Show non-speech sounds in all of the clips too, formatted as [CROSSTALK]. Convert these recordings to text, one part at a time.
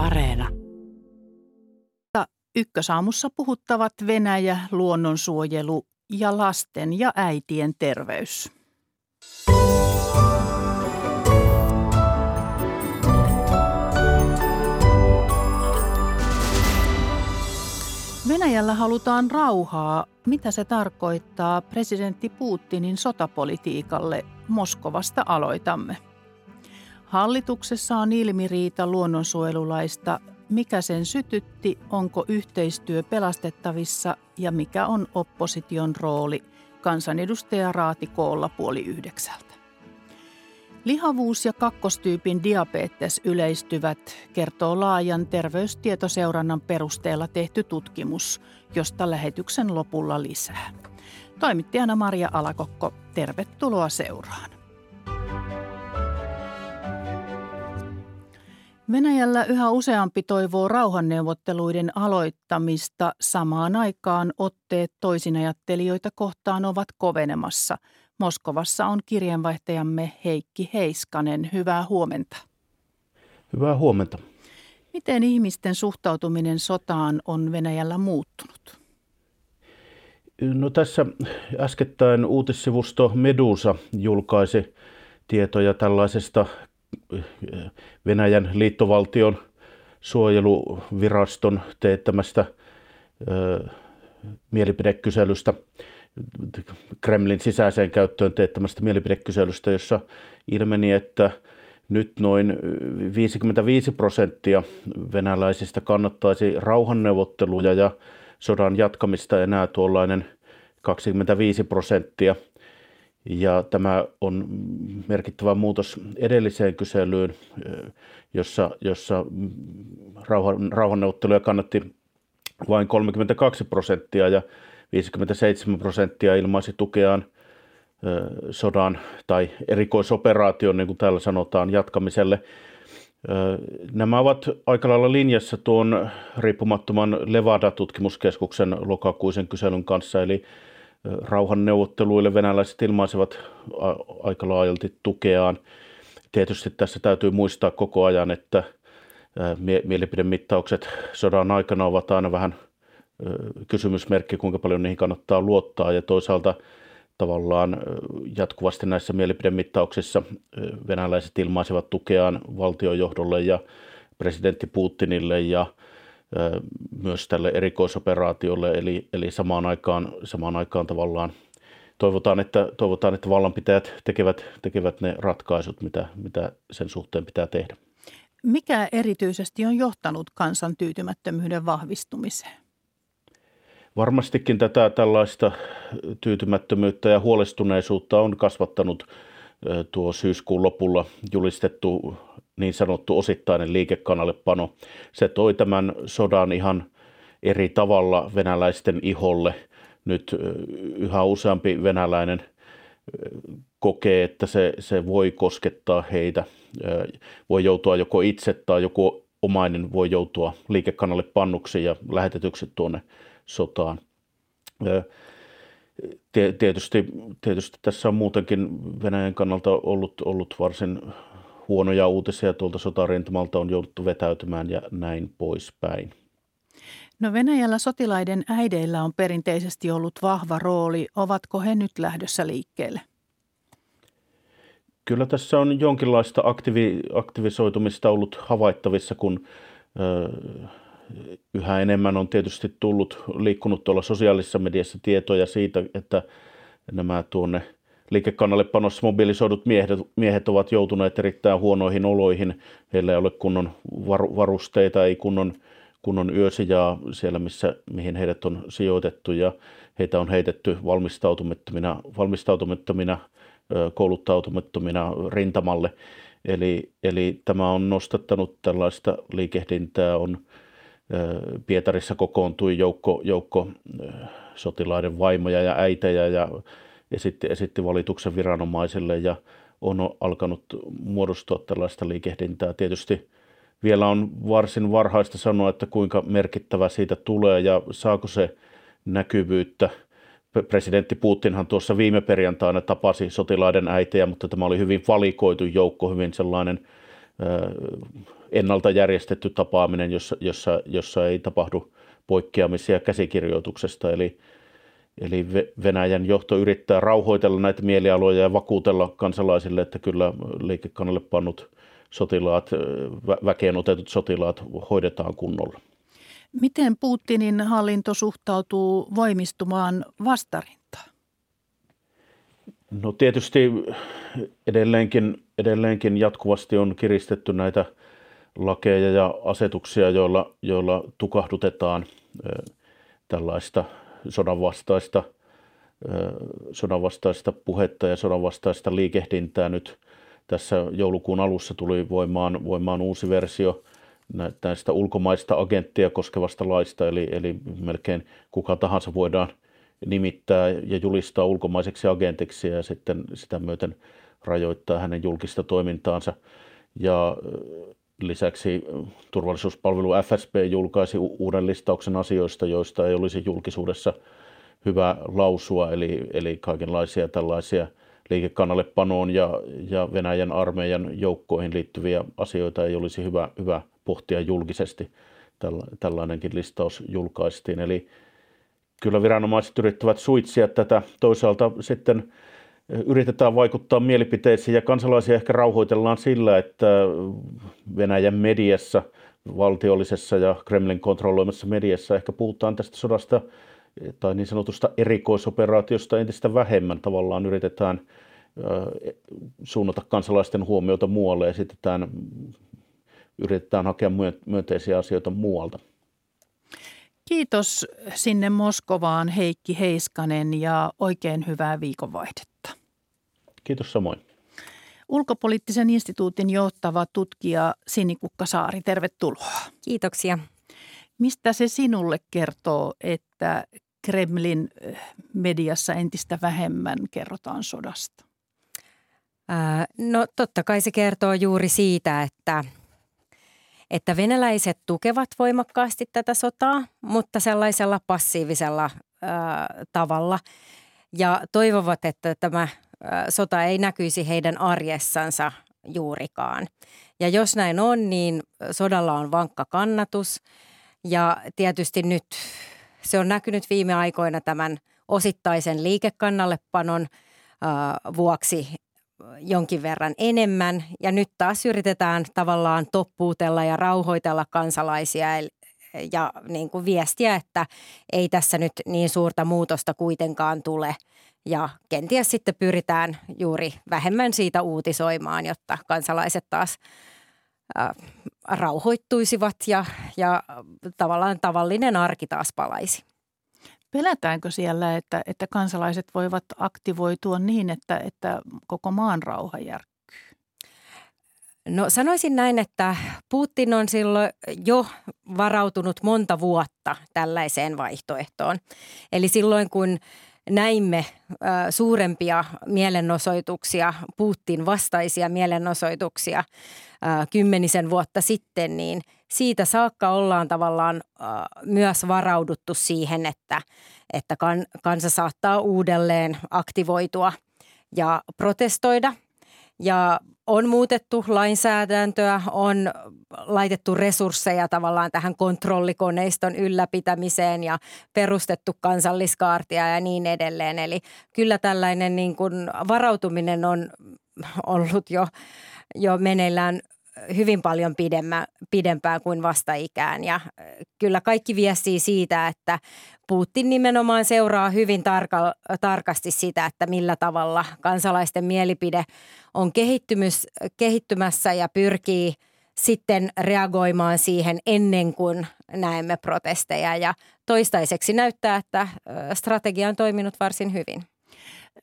Areena. Ykkösaamussa puhuttavat Venäjä, luonnonsuojelu ja lasten ja äitien terveys. Venäjällä halutaan rauhaa. Mitä se tarkoittaa presidentti Putinin sotapolitiikalle? Moskovasta aloitamme. Hallituksessa on ilmiriita luonnonsuojelulaista. Mikä sen sytytti, onko yhteistyö pelastettavissa ja mikä on opposition rooli? Kansanedustaja Raati Koolla puoli yhdeksältä. Lihavuus ja kakkostyypin diabetes yleistyvät, kertoo laajan terveystietoseurannan perusteella tehty tutkimus, josta lähetyksen lopulla lisää. Toimittajana Maria Alakokko, tervetuloa seuraan. Venäjällä yhä useampi toivoo rauhanneuvotteluiden aloittamista. Samaan aikaan otteet toisinajattelijoita kohtaan ovat kovenemassa. Moskovassa on kirjeenvaihtajamme Heikki Heiskanen. Hyvää huomenta. Hyvää huomenta. Miten ihmisten suhtautuminen sotaan on Venäjällä muuttunut? No tässä äskettäin uutissivusto Medusa julkaisi tietoja tällaisesta Venäjän liittovaltion suojeluviraston teettämästä mielipidekyselystä, Kremlin sisäiseen käyttöön teettämästä mielipidekyselystä, jossa ilmeni, että nyt noin 55 prosenttia venäläisistä kannattaisi rauhanneuvotteluja ja sodan jatkamista enää tuollainen 25 prosenttia – ja tämä on merkittävä muutos edelliseen kyselyyn, jossa, jossa rauhan, rauhanneuvotteluja kannatti vain 32 prosenttia ja 57 prosenttia ilmaisi tukeaan sodan tai erikoisoperaation, niin kuin täällä sanotaan, jatkamiselle. Nämä ovat aika lailla linjassa tuon riippumattoman Levada-tutkimuskeskuksen lokakuisen kyselyn kanssa, eli rauhanneuvotteluille venäläiset ilmaisevat aika laajalti tukeaan. Tietysti tässä täytyy muistaa koko ajan, että mielipidemittaukset sodan aikana ovat aina vähän kysymysmerkki, kuinka paljon niihin kannattaa luottaa ja toisaalta tavallaan jatkuvasti näissä mielipidemittauksissa venäläiset ilmaisivat tukeaan valtiojohdolle ja presidentti Putinille ja myös tälle erikoisoperaatiolle, eli, eli samaan, aikaan, samaan aikaan tavallaan toivotaan, että, toivotaan, että vallanpitäjät tekevät, tekevät ne ratkaisut, mitä, mitä sen suhteen pitää tehdä. Mikä erityisesti on johtanut kansan tyytymättömyyden vahvistumiseen? Varmastikin tätä tällaista tyytymättömyyttä ja huolestuneisuutta on kasvattanut tuo syyskuun lopulla julistettu niin sanottu osittainen liikekannallepano. Se toi tämän sodan ihan eri tavalla venäläisten iholle. Nyt yhä useampi venäläinen kokee, että se, se voi koskettaa heitä. Voi joutua joko itse tai joku omainen voi joutua liikekannalle pannuksi ja lähetetyksi tuonne sotaan. Tietysti, tietysti tässä on muutenkin Venäjän kannalta ollut, ollut varsin huonoja uutisia tuolta sotarintamalta on jouduttu vetäytymään ja näin poispäin. No Venäjällä sotilaiden äideillä on perinteisesti ollut vahva rooli. Ovatko he nyt lähdössä liikkeelle? Kyllä tässä on jonkinlaista aktivi, aktivisoitumista ollut havaittavissa, kun ö, yhä enemmän on tietysti tullut, liikkunut tuolla sosiaalisessa mediassa tietoja siitä, että nämä tuonne – liikekannallepanossa mobilisoidut miehet, miehet ovat joutuneet erittäin huonoihin oloihin. Heillä ei ole kunnon var, varusteita, ei kunnon, kunnon yösijaa siellä, missä, mihin heidät on sijoitettu ja heitä on heitetty valmistautumattomina, valmistautumattomina kouluttautumattomina rintamalle. Eli, eli tämä on nostattanut tällaista liikehdintää. On, Pietarissa kokoontui joukko, joukko sotilaiden vaimoja ja äitejä ja esitti, esitti valituksen viranomaisille ja on alkanut muodostua tällaista liikehdintää. Tietysti vielä on varsin varhaista sanoa, että kuinka merkittävä siitä tulee ja saako se näkyvyyttä. Presidentti Putinhan tuossa viime perjantaina tapasi sotilaiden äitejä, mutta tämä oli hyvin valikoitu joukko, hyvin sellainen ennalta järjestetty tapaaminen, jossa, jossa, jossa ei tapahdu poikkeamisia käsikirjoituksesta. Eli, eli Venäjän johto yrittää rauhoitella näitä mielialoja ja vakuutella kansalaisille, että kyllä liikekannalle pannut sotilaat, väkeen otetut sotilaat hoidetaan kunnolla. Miten Putinin hallinto suhtautuu voimistumaan vastarintaan? No tietysti edelleenkin, edelleenkin jatkuvasti on kiristetty näitä lakeja ja asetuksia, joilla, joilla tukahdutetaan tällaista sodanvastaista, sodanvastaista puhetta ja sodanvastaista liikehdintää. Nyt tässä joulukuun alussa tuli voimaan, voimaan uusi versio näistä ulkomaista agenttia koskevasta laista, eli, eli melkein kuka tahansa voidaan nimittää ja julistaa ulkomaiseksi agentiksi ja sitten sitä myöten rajoittaa hänen julkista toimintaansa. Ja lisäksi turvallisuuspalvelu FSB julkaisi uuden listauksen asioista, joista ei olisi julkisuudessa hyvä lausua, eli, eli kaikenlaisia tällaisia liikekannallepanoon ja, ja Venäjän armeijan joukkoihin liittyviä asioita ei olisi hyvä, hyvä pohtia julkisesti. Tällainenkin listaus julkaistiin. Eli kyllä viranomaiset yrittävät suitsia tätä. Toisaalta sitten yritetään vaikuttaa mielipiteisiin ja kansalaisia ehkä rauhoitellaan sillä, että Venäjän mediassa, valtiollisessa ja Kremlin kontrolloimassa mediassa ehkä puhutaan tästä sodasta tai niin sanotusta erikoisoperaatiosta entistä vähemmän. Tavallaan yritetään suunnata kansalaisten huomiota muualle ja esitetään yritetään hakea myönteisiä asioita muualta. Kiitos sinne Moskovaan Heikki Heiskanen ja oikein hyvää viikonvaihdetta. Kiitos samoin. Ulkopoliittisen instituutin johtava tutkija Sini Kukkasaari, tervetuloa. Kiitoksia. Mistä se sinulle kertoo, että Kremlin eh, mediassa entistä vähemmän kerrotaan sodasta? no totta kai se kertoo juuri siitä, että että venäläiset tukevat voimakkaasti tätä sotaa, mutta sellaisella passiivisella ää, tavalla ja toivovat, että tämä sota ei näkyisi heidän arjessansa juurikaan. Ja jos näin on, niin sodalla on vankka kannatus ja tietysti nyt se on näkynyt viime aikoina tämän osittaisen liikekannallepanon vuoksi jonkin verran enemmän ja nyt taas yritetään tavallaan toppuutella ja rauhoitella kansalaisia ja niin kuin viestiä, että ei tässä nyt niin suurta muutosta kuitenkaan tule ja kenties sitten pyritään juuri vähemmän siitä uutisoimaan, jotta kansalaiset taas äh, rauhoittuisivat ja, ja tavallaan tavallinen arki taas palaisi. Pelätäänkö siellä, että, että kansalaiset voivat aktivoitua niin, että, että koko maan rauha järkkyy? No sanoisin näin, että Putin on silloin jo varautunut monta vuotta tällaiseen vaihtoehtoon. Eli silloin kun näimme suurempia mielenosoituksia, Putin vastaisia mielenosoituksia kymmenisen vuotta sitten, niin siitä saakka ollaan tavallaan myös varauduttu siihen, että, että kansa saattaa uudelleen aktivoitua ja protestoida. Ja on muutettu lainsäädäntöä, on laitettu resursseja tavallaan tähän kontrollikoneiston ylläpitämiseen ja perustettu kansalliskaartia ja niin edelleen. Eli kyllä tällainen niin kuin varautuminen on ollut jo, jo meneillään hyvin paljon pidemmä, pidempään kuin vastaikään. Ja kyllä kaikki viestii siitä, että Putin nimenomaan seuraa hyvin tarka, tarkasti sitä, että millä tavalla kansalaisten mielipide on kehittymässä ja pyrkii sitten reagoimaan siihen ennen kuin näemme protesteja. Ja toistaiseksi näyttää, että strategia on toiminut varsin hyvin.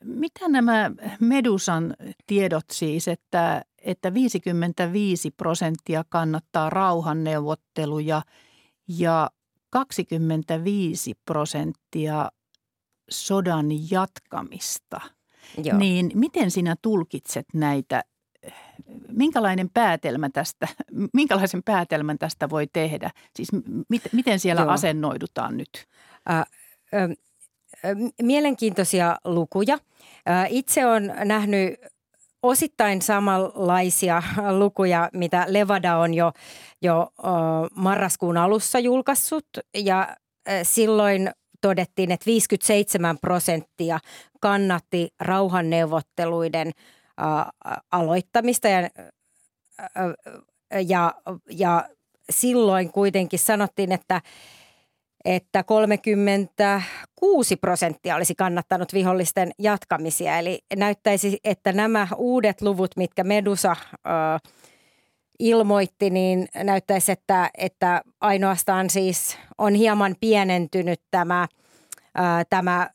Mitä nämä Medusan tiedot siis, että, että 55 prosenttia kannattaa rauhanneuvotteluja ja 25 prosenttia sodan jatkamista. Joo. Niin miten sinä tulkitset näitä, minkälainen päätelmä tästä, minkälaisen päätelmän tästä voi tehdä? Siis mit, miten siellä Joo. asennoidutaan nyt? Äh, äh, mielenkiintoisia lukuja. Äh, itse olen nähnyt osittain samanlaisia lukuja, mitä Levada on jo, jo marraskuun alussa julkaissut. Ja silloin todettiin, että 57 prosenttia kannatti rauhanneuvotteluiden aloittamista. Ja, ja, ja silloin kuitenkin sanottiin, että että 36 prosenttia olisi kannattanut vihollisten jatkamisia. Eli näyttäisi, että nämä uudet luvut, mitkä Medusa ö, ilmoitti, niin näyttäisi, että, että ainoastaan siis on hieman pienentynyt tämä – tämä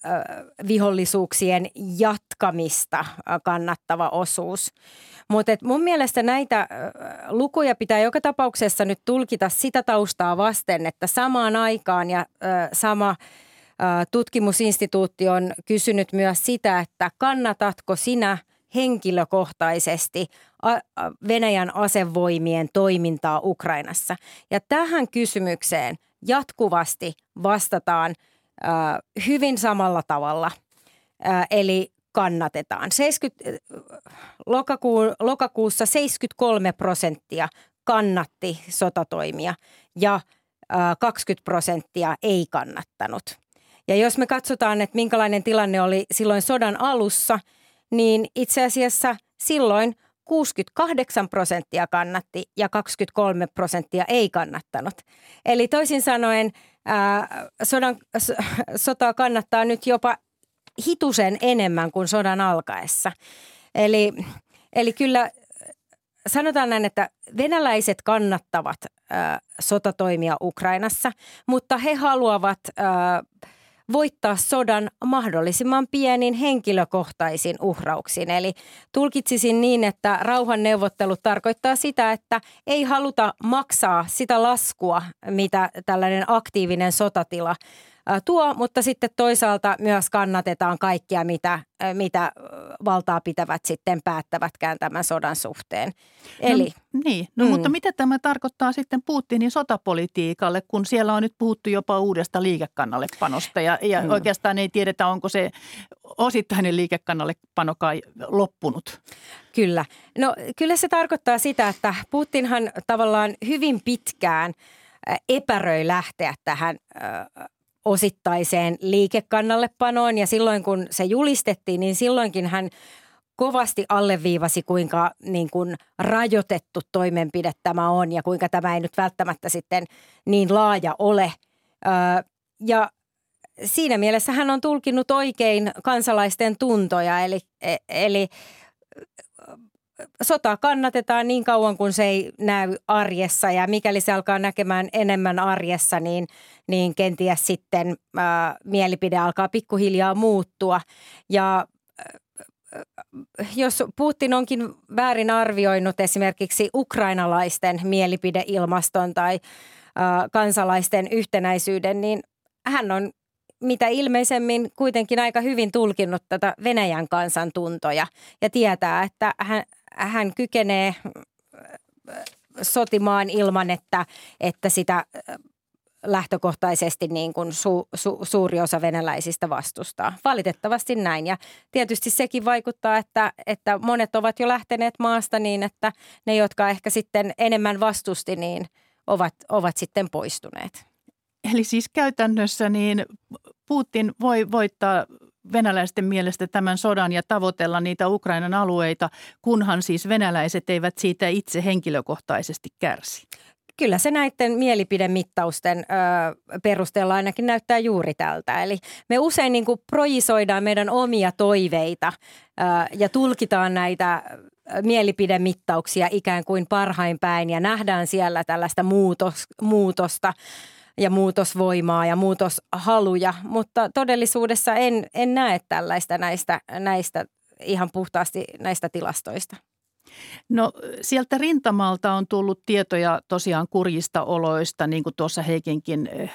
vihollisuuksien jatkamista kannattava osuus. Mutta mun mielestä näitä lukuja pitää joka tapauksessa nyt tulkita sitä taustaa vasten, että samaan aikaan ja sama tutkimusinstituutti on kysynyt myös sitä, että kannatatko sinä henkilökohtaisesti Venäjän asevoimien toimintaa Ukrainassa. Ja tähän kysymykseen jatkuvasti vastataan – hyvin samalla tavalla. Eli kannatetaan. 70, lokakuu, lokakuussa 73 prosenttia kannatti sotatoimia ja 20 prosenttia ei kannattanut. Ja jos me katsotaan, että minkälainen tilanne oli silloin sodan alussa, niin itse asiassa silloin 68 prosenttia kannatti ja 23 prosenttia ei kannattanut. Eli toisin sanoen sodan, sotaa kannattaa nyt jopa hitusen enemmän kuin sodan alkaessa. Eli, eli kyllä sanotaan näin, että venäläiset kannattavat ää, sotatoimia Ukrainassa, mutta he haluavat ää, voittaa sodan mahdollisimman pienin henkilökohtaisin uhrauksin. Eli tulkitsisin niin, että rauhanneuvottelut tarkoittaa sitä, että ei haluta maksaa sitä laskua, mitä tällainen aktiivinen sotatila – tuo, mutta sitten toisaalta myös kannatetaan kaikkia, mitä, mitä valtaa pitävät sitten päättävätkään tämän sodan suhteen. No Eli, no, niin, no, mm. mutta mitä tämä tarkoittaa sitten Putinin sotapolitiikalle, kun siellä on nyt puhuttu jopa uudesta liikekannallepanosta ja, ja mm. oikeastaan ei tiedetä, onko se osittainen liikekannallepano kai loppunut? Kyllä. No kyllä se tarkoittaa sitä, että Putinhan tavallaan hyvin pitkään epäröi lähteä tähän osittaiseen liikekannallepanoon ja silloin kun se julistettiin, niin silloinkin hän kovasti alleviivasi, kuinka niin kuin rajoitettu toimenpide tämä on ja kuinka tämä ei nyt välttämättä sitten niin laaja ole. ja siinä mielessä hän on tulkinnut oikein kansalaisten tuntoja, eli, e, eli sota kannatetaan niin kauan kuin se ei näy arjessa ja mikäli se alkaa näkemään enemmän arjessa, niin, niin kenties sitten ää, mielipide alkaa pikkuhiljaa muuttua. Ja jos Putin onkin väärin arvioinut esimerkiksi ukrainalaisten mielipideilmaston tai kansalaisten yhtenäisyyden, niin hän on mitä ilmeisemmin kuitenkin aika hyvin tulkinnut tätä Venäjän kansan tuntoja ja tietää, että hän, hän kykenee äh, sotimaan ilman, että, että sitä äh, lähtökohtaisesti niin kuin su, su, suuri osa venäläisistä vastustaa. Valitettavasti näin ja tietysti sekin vaikuttaa, että, että monet ovat jo lähteneet maasta niin, että ne, jotka ehkä sitten enemmän vastusti, niin ovat, ovat sitten poistuneet. Eli siis käytännössä niin Putin voi voittaa venäläisten mielestä tämän sodan ja tavoitella niitä Ukrainan alueita, kunhan siis venäläiset eivät siitä itse henkilökohtaisesti kärsi. Kyllä se näiden mielipidemittausten ö, perusteella ainakin näyttää juuri tältä. Eli me usein niin kuin projisoidaan meidän omia toiveita ö, ja tulkitaan näitä mielipidemittauksia ikään kuin parhain päin ja nähdään siellä tällaista muutos, muutosta ja muutosvoimaa ja muutoshaluja, mutta todellisuudessa en, en näe tällaista näistä, näistä ihan puhtaasti näistä tilastoista. No sieltä rintamalta on tullut tietoja tosiaan kurjista oloista, niin kuin tuossa Heikinkin eh,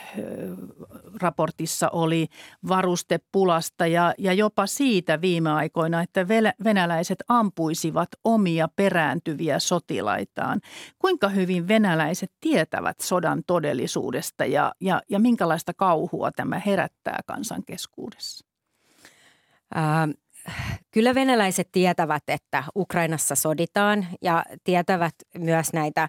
raportissa oli varustepulasta ja, ja jopa siitä viime aikoina, että venäläiset ampuisivat omia perääntyviä sotilaitaan. Kuinka hyvin venäläiset tietävät sodan todellisuudesta ja, ja, ja minkälaista kauhua tämä herättää kansan keskuudessa? Ää, kyllä venäläiset tietävät, että Ukrainassa soditaan ja tietävät myös näitä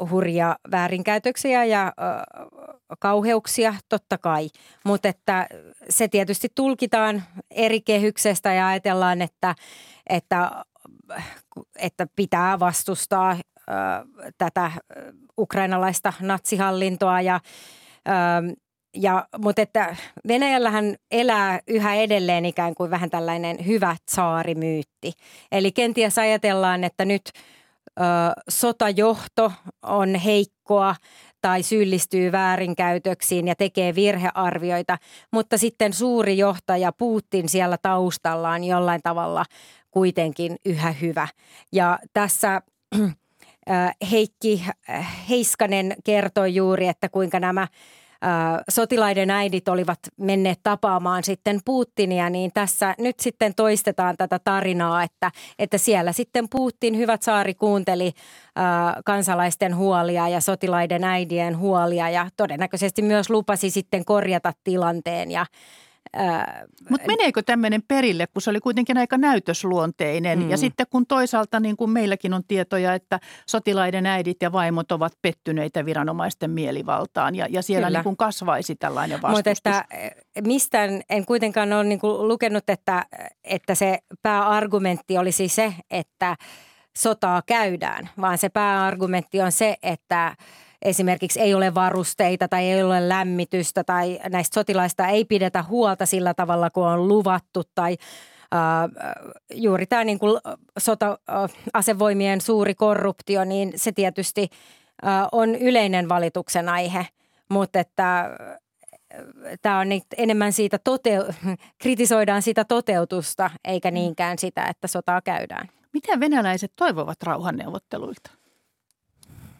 uh, hurjia väärinkäytöksiä ja uh, kauheuksia, totta kai. Mutta että se tietysti tulkitaan eri kehyksestä ja ajatellaan, että, että, että pitää vastustaa uh, tätä ukrainalaista natsihallintoa ja ja, mutta että Venäjällähän elää yhä edelleen ikään kuin vähän tällainen hyvä tsaarimyytti. Eli kenties ajatellaan, että nyt ö, sotajohto on heikkoa tai syyllistyy väärinkäytöksiin ja tekee virhearvioita, mutta sitten suuri johtaja Putin siellä taustalla on jollain tavalla kuitenkin yhä hyvä. Ja tässä Heikki Heiskanen kertoi juuri, että kuinka nämä sotilaiden äidit olivat menneet tapaamaan sitten Putinia, niin tässä nyt sitten toistetaan tätä tarinaa, että, että siellä sitten Putin, hyvät saari, kuunteli kansalaisten huolia ja sotilaiden äidien huolia ja todennäköisesti myös lupasi sitten korjata tilanteen ja mutta meneekö tämmöinen perille, kun se oli kuitenkin aika näytösluonteinen mm. ja sitten kun toisaalta niin kuin meilläkin on tietoja, että sotilaiden äidit ja vaimot ovat pettyneitä viranomaisten mielivaltaan ja, ja siellä niin kuin kasvaisi tällainen vastustus. Mutta että mistään en kuitenkaan ole niin kuin lukenut, että, että se pääargumentti olisi se, että sotaa käydään, vaan se pääargumentti on se, että – esimerkiksi ei ole varusteita tai ei ole lämmitystä tai näistä sotilaista ei pidetä huolta sillä tavalla kuin on luvattu tai Uh, juuri tämä niin kuin sota-asevoimien uh, suuri korruptio, niin se tietysti uh, on yleinen valituksen aihe, mutta että tämä on enemmän siitä tote- [LAUGHS] kritisoidaan sitä toteutusta eikä niinkään sitä, että sotaa käydään. Mitä venäläiset toivovat rauhanneuvotteluilta?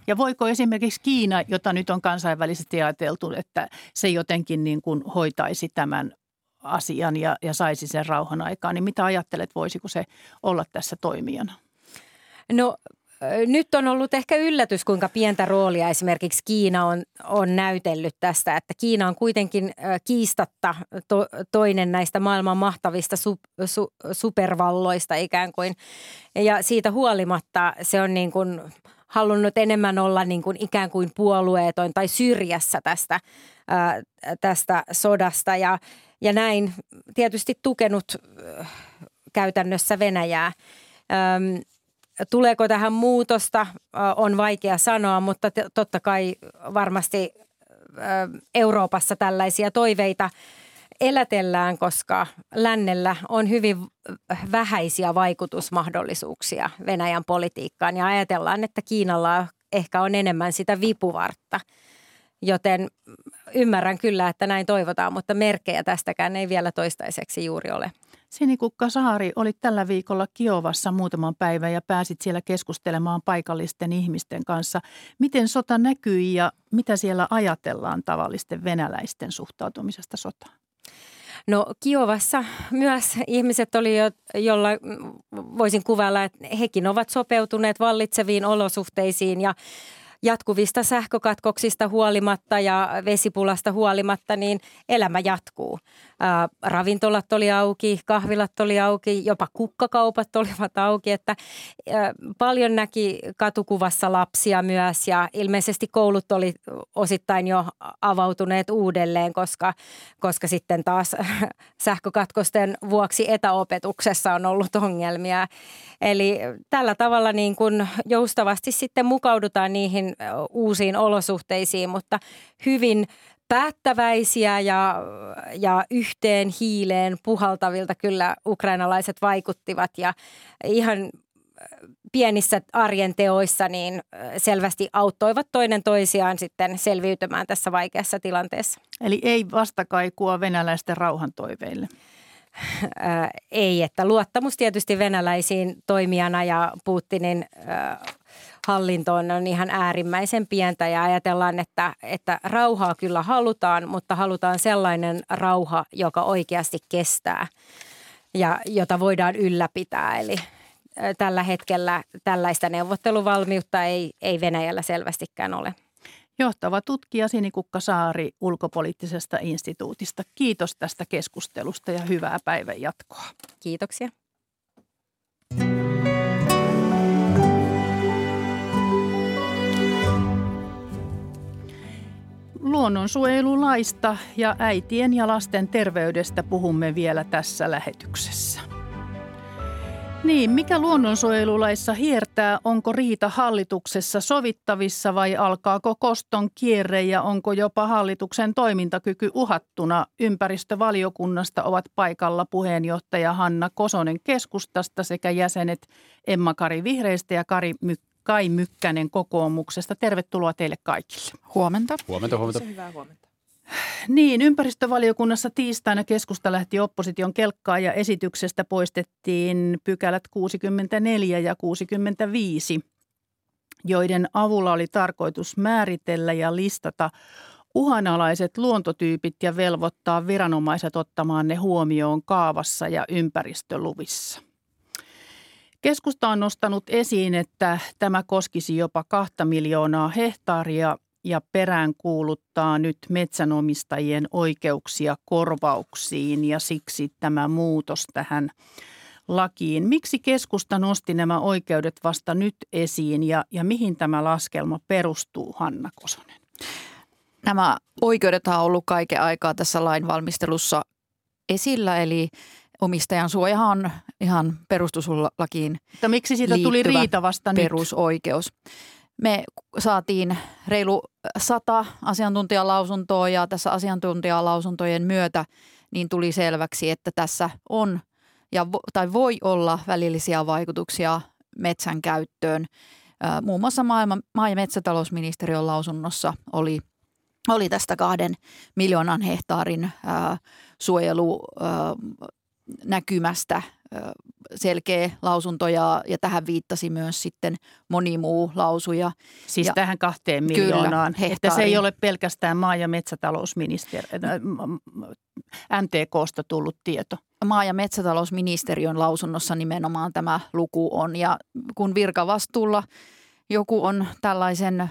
Ja voiko esimerkiksi Kiina, jota nyt on kansainvälisesti ajateltu, että se jotenkin niin kuin hoitaisi tämän asian ja, ja saisi sen rauhan aikaan, niin mitä ajattelet, voisiko se olla tässä toimijana? No nyt on ollut ehkä yllätys, kuinka pientä roolia esimerkiksi Kiina on, on näytellyt tästä, että Kiina on kuitenkin kiistatta to, toinen näistä maailman mahtavista su, su, supervalloista ikään kuin. Ja siitä huolimatta se on niin kuin halunnut enemmän olla niin kuin ikään kuin puolueeton tai syrjässä tästä, ää, tästä sodasta ja, ja näin tietysti tukenut äh, käytännössä Venäjää. Ähm, tuleeko tähän muutosta, on vaikea sanoa, mutta totta kai varmasti Euroopassa tällaisia toiveita – elätellään, koska lännellä on hyvin vähäisiä vaikutusmahdollisuuksia Venäjän politiikkaan ja ajatellaan, että Kiinalla ehkä on enemmän sitä vipuvartta. Joten ymmärrän kyllä, että näin toivotaan, mutta merkkejä tästäkään ei vielä toistaiseksi juuri ole. Sinikukka Saari, olit tällä viikolla Kiovassa muutaman päivän ja pääsit siellä keskustelemaan paikallisten ihmisten kanssa. Miten sota näkyi ja mitä siellä ajatellaan tavallisten venäläisten suhtautumisesta sotaan? No Kiovassa myös ihmiset oli, jo, jolla voisin kuvailla, että hekin ovat sopeutuneet vallitseviin olosuhteisiin ja jatkuvista sähkökatkoksista huolimatta ja vesipulasta huolimatta, niin elämä jatkuu. Ää, ravintolat oli auki, kahvilat oli auki, jopa kukkakaupat olivat auki, että ää, paljon näki katukuvassa lapsia myös ja ilmeisesti koulut oli osittain jo avautuneet uudelleen, koska, koska sitten taas [LAUGHS] sähkökatkosten vuoksi etäopetuksessa on ollut ongelmia. Eli tällä tavalla niin kuin joustavasti sitten mukaudutaan niihin uusiin olosuhteisiin, mutta hyvin päättäväisiä ja, ja yhteen hiileen puhaltavilta kyllä ukrainalaiset vaikuttivat ja ihan pienissä arjen teoissa niin selvästi auttoivat toinen toisiaan sitten selviytymään tässä vaikeassa tilanteessa. Eli ei vastakaikua venäläisten rauhantoiveille? ei, että luottamus tietysti venäläisiin toimijana ja Putinin hallintoon on ihan äärimmäisen pientä ja ajatellaan, että, että rauhaa kyllä halutaan, mutta halutaan sellainen rauha, joka oikeasti kestää ja jota voidaan ylläpitää. Eli tällä hetkellä tällaista neuvotteluvalmiutta ei, ei Venäjällä selvästikään ole. Johtava tutkija Sinikukka Saari ulkopoliittisesta instituutista. Kiitos tästä keskustelusta ja hyvää päivän jatkoa. Kiitoksia. Luonnonsuojelulaista ja äitien ja lasten terveydestä puhumme vielä tässä lähetyksessä. Niin, mikä luonnonsuojelulaissa hiertää, onko riita hallituksessa sovittavissa vai alkaako koston kierre ja onko jopa hallituksen toimintakyky uhattuna? Ympäristövaliokunnasta ovat paikalla puheenjohtaja Hanna Kosonen keskustasta sekä jäsenet Emma-Kari Vihreistä ja Kari Myk- Kai Mykkänen kokoomuksesta. Tervetuloa teille kaikille. Huomenta. Huomenta, huomenta. Hyvää huomenta. Niin, ympäristövaliokunnassa tiistaina keskusta lähti opposition kelkkaa ja esityksestä poistettiin pykälät 64 ja 65, joiden avulla oli tarkoitus määritellä ja listata uhanalaiset luontotyypit ja velvoittaa viranomaiset ottamaan ne huomioon kaavassa ja ympäristöluvissa. Keskusta on nostanut esiin, että tämä koskisi jopa kahta miljoonaa hehtaaria ja perään kuuluttaa nyt metsänomistajien oikeuksia korvauksiin ja siksi tämä muutos tähän lakiin. Miksi keskusta nosti nämä oikeudet vasta nyt esiin ja, ja mihin tämä laskelma perustuu, Hanna Kosonen? Nämä oikeudet on ollut kaiken aikaa tässä lainvalmistelussa esillä, eli omistajan suojahan on ihan perustuslakiin Mutta miksi siitä tuli riita vasta perusoikeus. Nyt? Me saatiin reilu sata asiantuntijalausuntoa ja tässä asiantuntijalausuntojen myötä niin tuli selväksi, että tässä on ja, tai voi olla välillisiä vaikutuksia metsän käyttöön. Muun muassa maailman, maa- ja metsätalousministeriön lausunnossa oli, oli tästä kahden miljoonan hehtaarin ää, suojelu ää, näkymästä selkeä lausunto ja, ja tähän viittasi myös sitten moni muu lausuja. Siis ja, tähän kahteen miljoonaan, kyllä, että se ei ole pelkästään maa- ja metsätalousministeriö, MTKsta tullut tieto. Maa- ja metsätalousministeriön lausunnossa nimenomaan tämä luku on ja kun virkavastuulla joku on tällaisen äh,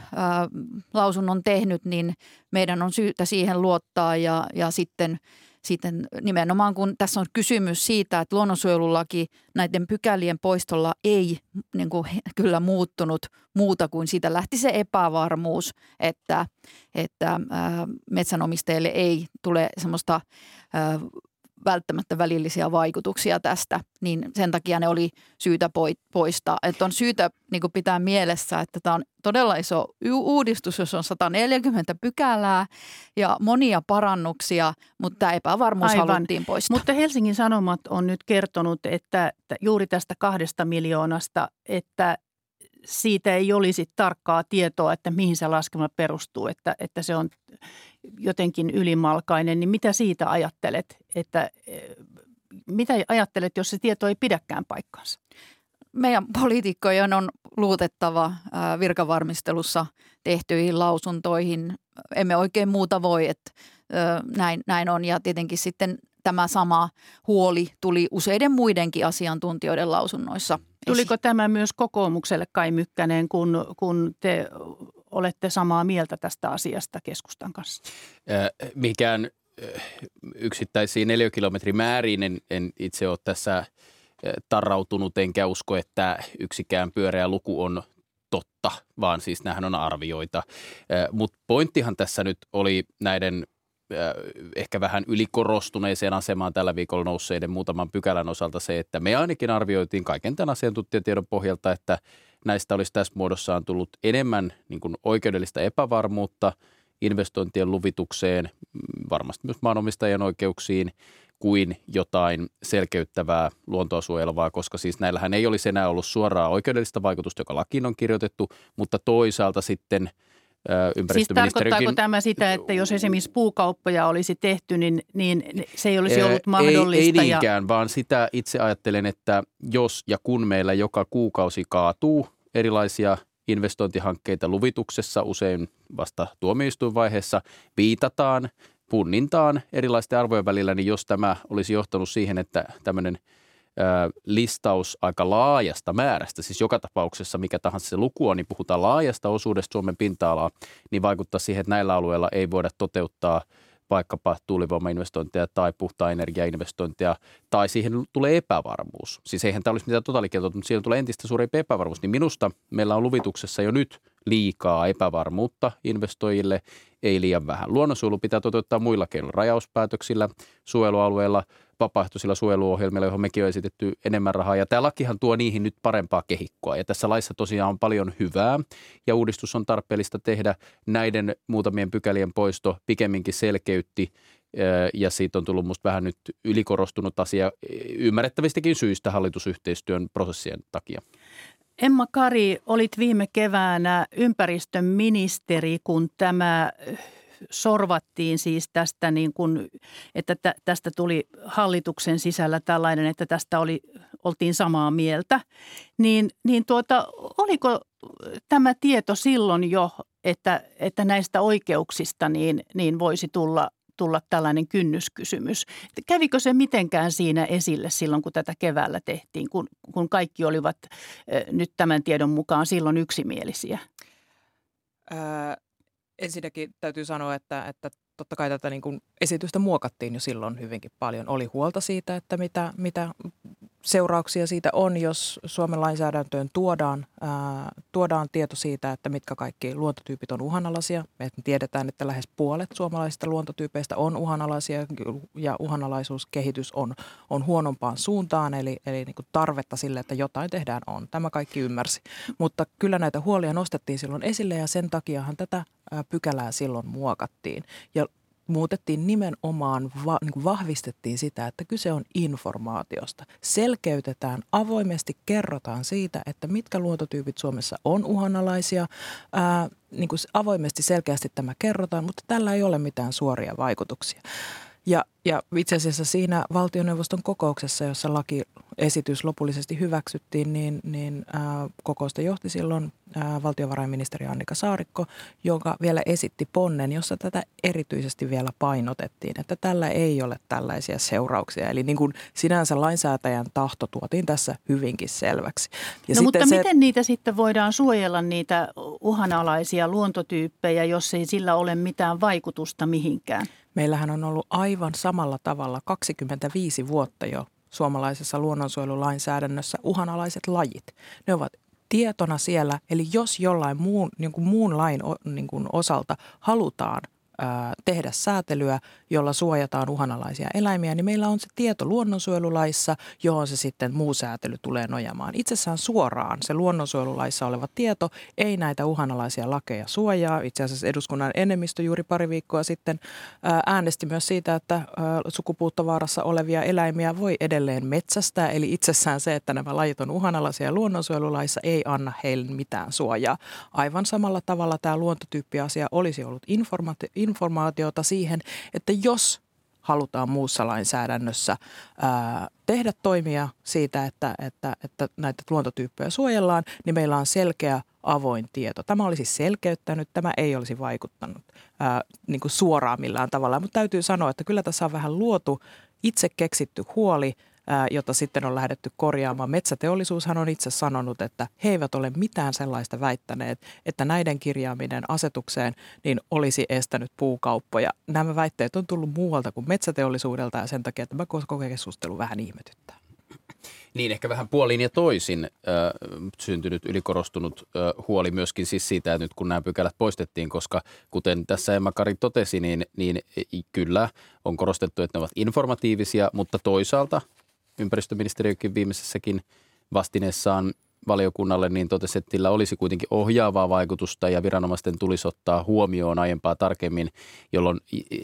lausunnon tehnyt, niin meidän on syytä siihen luottaa ja, ja sitten – sitten nimenomaan kun tässä on kysymys siitä, että luonnonsuojelulaki näiden pykälien poistolla ei niin kuin, kyllä muuttunut muuta kuin siitä lähti se epävarmuus, että, että ää, metsänomistajille ei tule semmoista ää, välttämättä välillisiä vaikutuksia tästä, niin sen takia ne oli syytä poistaa. Että on syytä niin pitää mielessä, että tämä on todella iso uudistus, jos on 140 pykälää ja monia parannuksia, mutta tämä epävarmuus Aivan. haluttiin poistaa. Mutta Helsingin Sanomat on nyt kertonut, että juuri tästä kahdesta miljoonasta, että siitä ei olisi tarkkaa tietoa, että mihin se laskelma perustuu, että, että se on jotenkin ylimalkainen, niin mitä siitä ajattelet, että mitä ajattelet, jos se tieto ei pidäkään paikkaansa? Meidän poliitikkojen on luotettava virkavarmistelussa tehtyihin lausuntoihin. Emme oikein muuta voi, että näin, näin on. Ja tietenkin sitten tämä sama huoli tuli useiden muidenkin asiantuntijoiden lausunnoissa. Tuliko tämä myös kokoomukselle Kai Mykkänen, kun, kun te olette samaa mieltä tästä asiasta keskustan kanssa? Äh, mikään yksittäisiin neliökilometrimääriin en, en itse ole tässä tarrautunut, enkä usko, että yksikään pyöreä luku on totta, vaan siis nämähän on arvioita. Mutta pointtihan tässä nyt oli näiden ehkä vähän ylikorostuneeseen asemaan tällä viikolla nousseiden muutaman pykälän osalta se, että me ainakin arvioitiin kaiken tämän asiantuntijatiedon pohjalta, että näistä olisi tässä muodossaan tullut enemmän niin kuin oikeudellista epävarmuutta investointien luvitukseen, mm, varmasti myös maanomistajien oikeuksiin, kuin jotain selkeyttävää luontoa suojelevaa, koska siis näillähän ei olisi enää ollut suoraa oikeudellista vaikutusta, joka lakiin on kirjoitettu, mutta toisaalta sitten – Siis tarkoittaako tämä sitä, että jos esimerkiksi puukauppoja olisi tehty, niin, niin se ei olisi ollut mahdollista? Ei, ei niinkään, ja... vaan sitä itse ajattelen, että jos ja kun meillä joka kuukausi kaatuu erilaisia investointihankkeita luvituksessa, usein vasta tuomioistuinvaiheessa, viitataan punnintaan erilaisten arvojen välillä, niin jos tämä olisi johtanut siihen, että tämmöinen listaus aika laajasta määrästä, siis joka tapauksessa mikä tahansa se luku on, niin puhutaan laajasta osuudesta Suomen pinta-alaa, niin vaikuttaa siihen, että näillä alueilla ei voida toteuttaa – vaikkapa tuulivoimainvestointeja tai puhtaa energiainvestointeja, tai siihen tulee epävarmuus. Siis eihän tämä olisi mitään totaalikieltoa, mutta siihen tulee entistä suurempi epävarmuus. Niin minusta meillä on luvituksessa jo nyt liikaa epävarmuutta investoijille, ei liian vähän. Luonnonsuojelu pitää toteuttaa muilla keinoilla, rajauspäätöksillä, suojelualueilla – vapaaehtoisilla suojeluohjelmilla, johon mekin on esitetty enemmän rahaa. Ja tämä lakihan tuo niihin nyt parempaa kehikkoa. Ja tässä laissa tosiaan on paljon hyvää ja uudistus on tarpeellista tehdä. Näiden muutamien pykälien poisto pikemminkin selkeytti ja siitä on tullut minusta vähän nyt ylikorostunut asia ymmärrettävistäkin syistä hallitusyhteistyön prosessien takia. Emma Kari, olit viime keväänä ympäristöministeri, kun tämä sorvattiin siis tästä, niin kuin, että tästä tuli hallituksen sisällä tällainen, että tästä oli, oltiin samaa mieltä. Niin, niin tuota, oliko tämä tieto silloin jo, että, että näistä oikeuksista niin, niin voisi tulla tulla tällainen kynnyskysymys. Kävikö se mitenkään siinä esille silloin, kun tätä keväällä tehtiin, kun, kun kaikki olivat nyt tämän tiedon mukaan silloin yksimielisiä? ensinnäkin täytyy sanoa, että, että totta kai tätä niin kuin esitystä muokattiin jo silloin hyvinkin paljon. Oli huolta siitä, että mitä, mitä seurauksia siitä on, jos Suomen lainsäädäntöön tuodaan, ää, tuodaan tieto siitä, että mitkä kaikki luontotyypit on uhanalaisia. Me tiedetään, että lähes puolet suomalaisista luontotyypeistä on uhanalaisia ja uhanalaisuuskehitys on, on huonompaan suuntaan, eli, eli niin kuin tarvetta sille, että jotain tehdään on. Tämä kaikki ymmärsi. Mutta kyllä näitä huolia nostettiin silloin esille ja sen takiahan tätä pykälää silloin muokattiin. Ja muutettiin nimenomaan, va, niin vahvistettiin sitä, että kyse on informaatiosta. Selkeytetään, avoimesti kerrotaan siitä, että mitkä luontotyypit Suomessa on uhanalaisia. Ää, niin kuin avoimesti selkeästi tämä kerrotaan, mutta tällä ei ole mitään suoria vaikutuksia. Ja, ja itse asiassa siinä valtioneuvoston kokouksessa, jossa lakiesitys lopullisesti hyväksyttiin, niin, niin ää, kokousta johti silloin ää, valtiovarainministeri Annika Saarikko, joka vielä esitti ponnen, jossa tätä erityisesti vielä painotettiin, että tällä ei ole tällaisia seurauksia. Eli niin kuin sinänsä lainsäätäjän tahto tuotiin tässä hyvinkin selväksi. Ja no mutta se, miten niitä sitten voidaan suojella, niitä uhanalaisia luontotyyppejä, jos ei sillä ole mitään vaikutusta mihinkään? Meillähän on ollut aivan samalla tavalla 25 vuotta jo suomalaisessa luonnonsuojelulainsäädännössä uhanalaiset lajit. Ne ovat tietona siellä, eli jos jollain muun, niin kuin muun lain niin kuin osalta halutaan tehdä säätelyä, jolla suojataan uhanalaisia eläimiä, niin meillä on se tieto luonnonsuojelulaissa, johon se sitten muu säätely tulee nojamaan. Itsessään suoraan se luonnonsuojelulaissa oleva tieto ei näitä uhanalaisia lakeja suojaa. Itse asiassa eduskunnan enemmistö juuri pari viikkoa sitten äänesti myös siitä, että sukupuuttovaarassa olevia eläimiä voi edelleen metsästää. Eli itsessään se, että nämä lajit on uhanalaisia luonnonsuojelulaissa, ei anna heille mitään suojaa. Aivan samalla tavalla tämä luontotyyppiasia olisi ollut informaatio informaatiota siihen, että jos halutaan muussa lainsäädännössä ää, tehdä toimia siitä, että, että, että näitä luontotyyppejä suojellaan, niin meillä on selkeä avoin tieto. Tämä olisi selkeyttänyt, tämä ei olisi vaikuttanut ää, niin kuin suoraan millään tavalla, mutta täytyy sanoa, että kyllä tässä on vähän luotu itse keksitty huoli – jota sitten on lähdetty korjaamaan. Metsäteollisuushan on itse sanonut, että he eivät ole mitään sellaista väittäneet, että näiden kirjaaminen asetukseen niin olisi estänyt puukauppoja. Nämä väitteet on tullut muualta kuin metsäteollisuudelta ja sen takia tämä koko keskustelu vähän ihmetyttää. Niin, ehkä vähän puolin ja toisin äh, syntynyt ylikorostunut äh, huoli myöskin siis siitä, että nyt kun nämä pykälät poistettiin, koska kuten tässä Emma Kari totesi, niin, niin kyllä on korostettu, että ne ovat informatiivisia, mutta toisaalta ympäristöministeriökin viimeisessäkin vastineessaan valiokunnalle, niin totesi, että sillä olisi kuitenkin ohjaavaa vaikutusta ja viranomaisten tulisi ottaa huomioon aiempaa tarkemmin, jolloin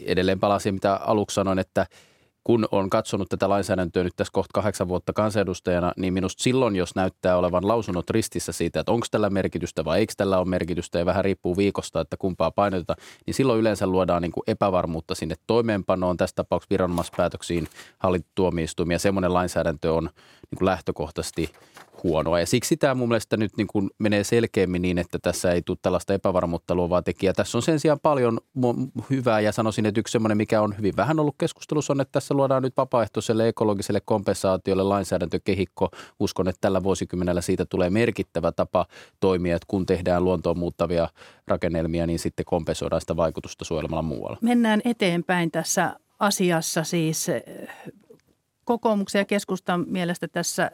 edelleen palasin, mitä aluksi sanoin, että – kun on katsonut tätä lainsäädäntöä nyt tässä kohta kahdeksan vuotta kansanedustajana, niin minusta silloin, jos näyttää olevan lausunnot ristissä siitä, että onko tällä merkitystä vai eikö tällä ole merkitystä ja vähän riippuu viikosta, että kumpaa painotetaan, niin silloin yleensä luodaan niin kuin epävarmuutta sinne toimeenpanoon, tässä tapauksessa viranomaispäätöksiin, hallitustuomioistuimia. Semmoinen lainsäädäntö on niin kuin lähtökohtaisesti huonoa. Ja siksi tämä mun mielestä nyt niin kuin menee selkeämmin niin, että tässä ei tule tällaista epävarmuutta luovaa tekijää. Tässä on sen sijaan paljon hyvää ja sanoisin, että yksi semmoinen, mikä on hyvin vähän ollut keskustelussa, on, että tässä tässä luodaan nyt vapaaehtoiselle ekologiselle kompensaatiolle lainsäädäntökehikko. Uskon, että tällä vuosikymmenellä siitä tulee merkittävä tapa toimia, että kun tehdään luontoon muuttavia rakennelmia, niin sitten kompensoidaan sitä vaikutusta suojelmalla muualla. Mennään eteenpäin tässä asiassa siis kokoomuksen ja keskustan mielestä tässä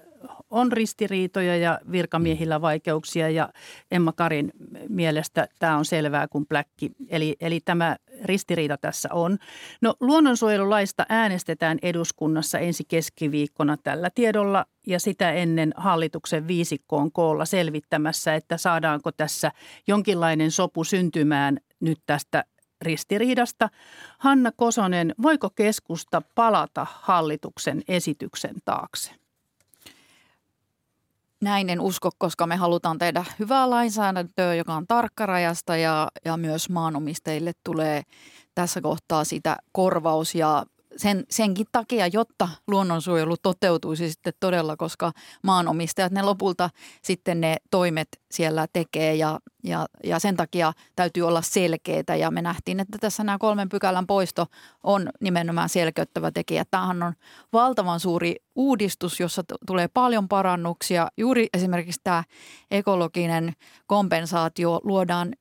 on ristiriitoja ja virkamiehillä vaikeuksia ja Emma Karin mielestä tämä on selvää kuin pläkki. Eli, eli tämä ristiriita tässä on. No luonnonsuojelulaista äänestetään eduskunnassa ensi keskiviikkona tällä tiedolla ja sitä ennen hallituksen viisikkoon koolla selvittämässä, että saadaanko tässä jonkinlainen sopu syntymään nyt tästä ristiriidasta. Hanna Kosonen, voiko keskusta palata hallituksen esityksen taakse? Näin en usko, koska me halutaan tehdä hyvää lainsäädäntöä, joka on tarkkarajasta ja, ja myös maanomistajille tulee tässä kohtaa sitä korvaus ja sen, senkin takia, jotta luonnonsuojelu toteutuisi sitten todella, koska maanomistajat ne lopulta sitten ne toimet siellä tekee ja, ja, ja sen takia täytyy olla selkeitä ja me nähtiin, että tässä nämä kolmen pykälän poisto on nimenomaan selkeyttävä tekijä. Tämähän on valtavan suuri uudistus, jossa t- tulee paljon parannuksia. Juuri esimerkiksi tämä ekologinen kompensaatio luodaan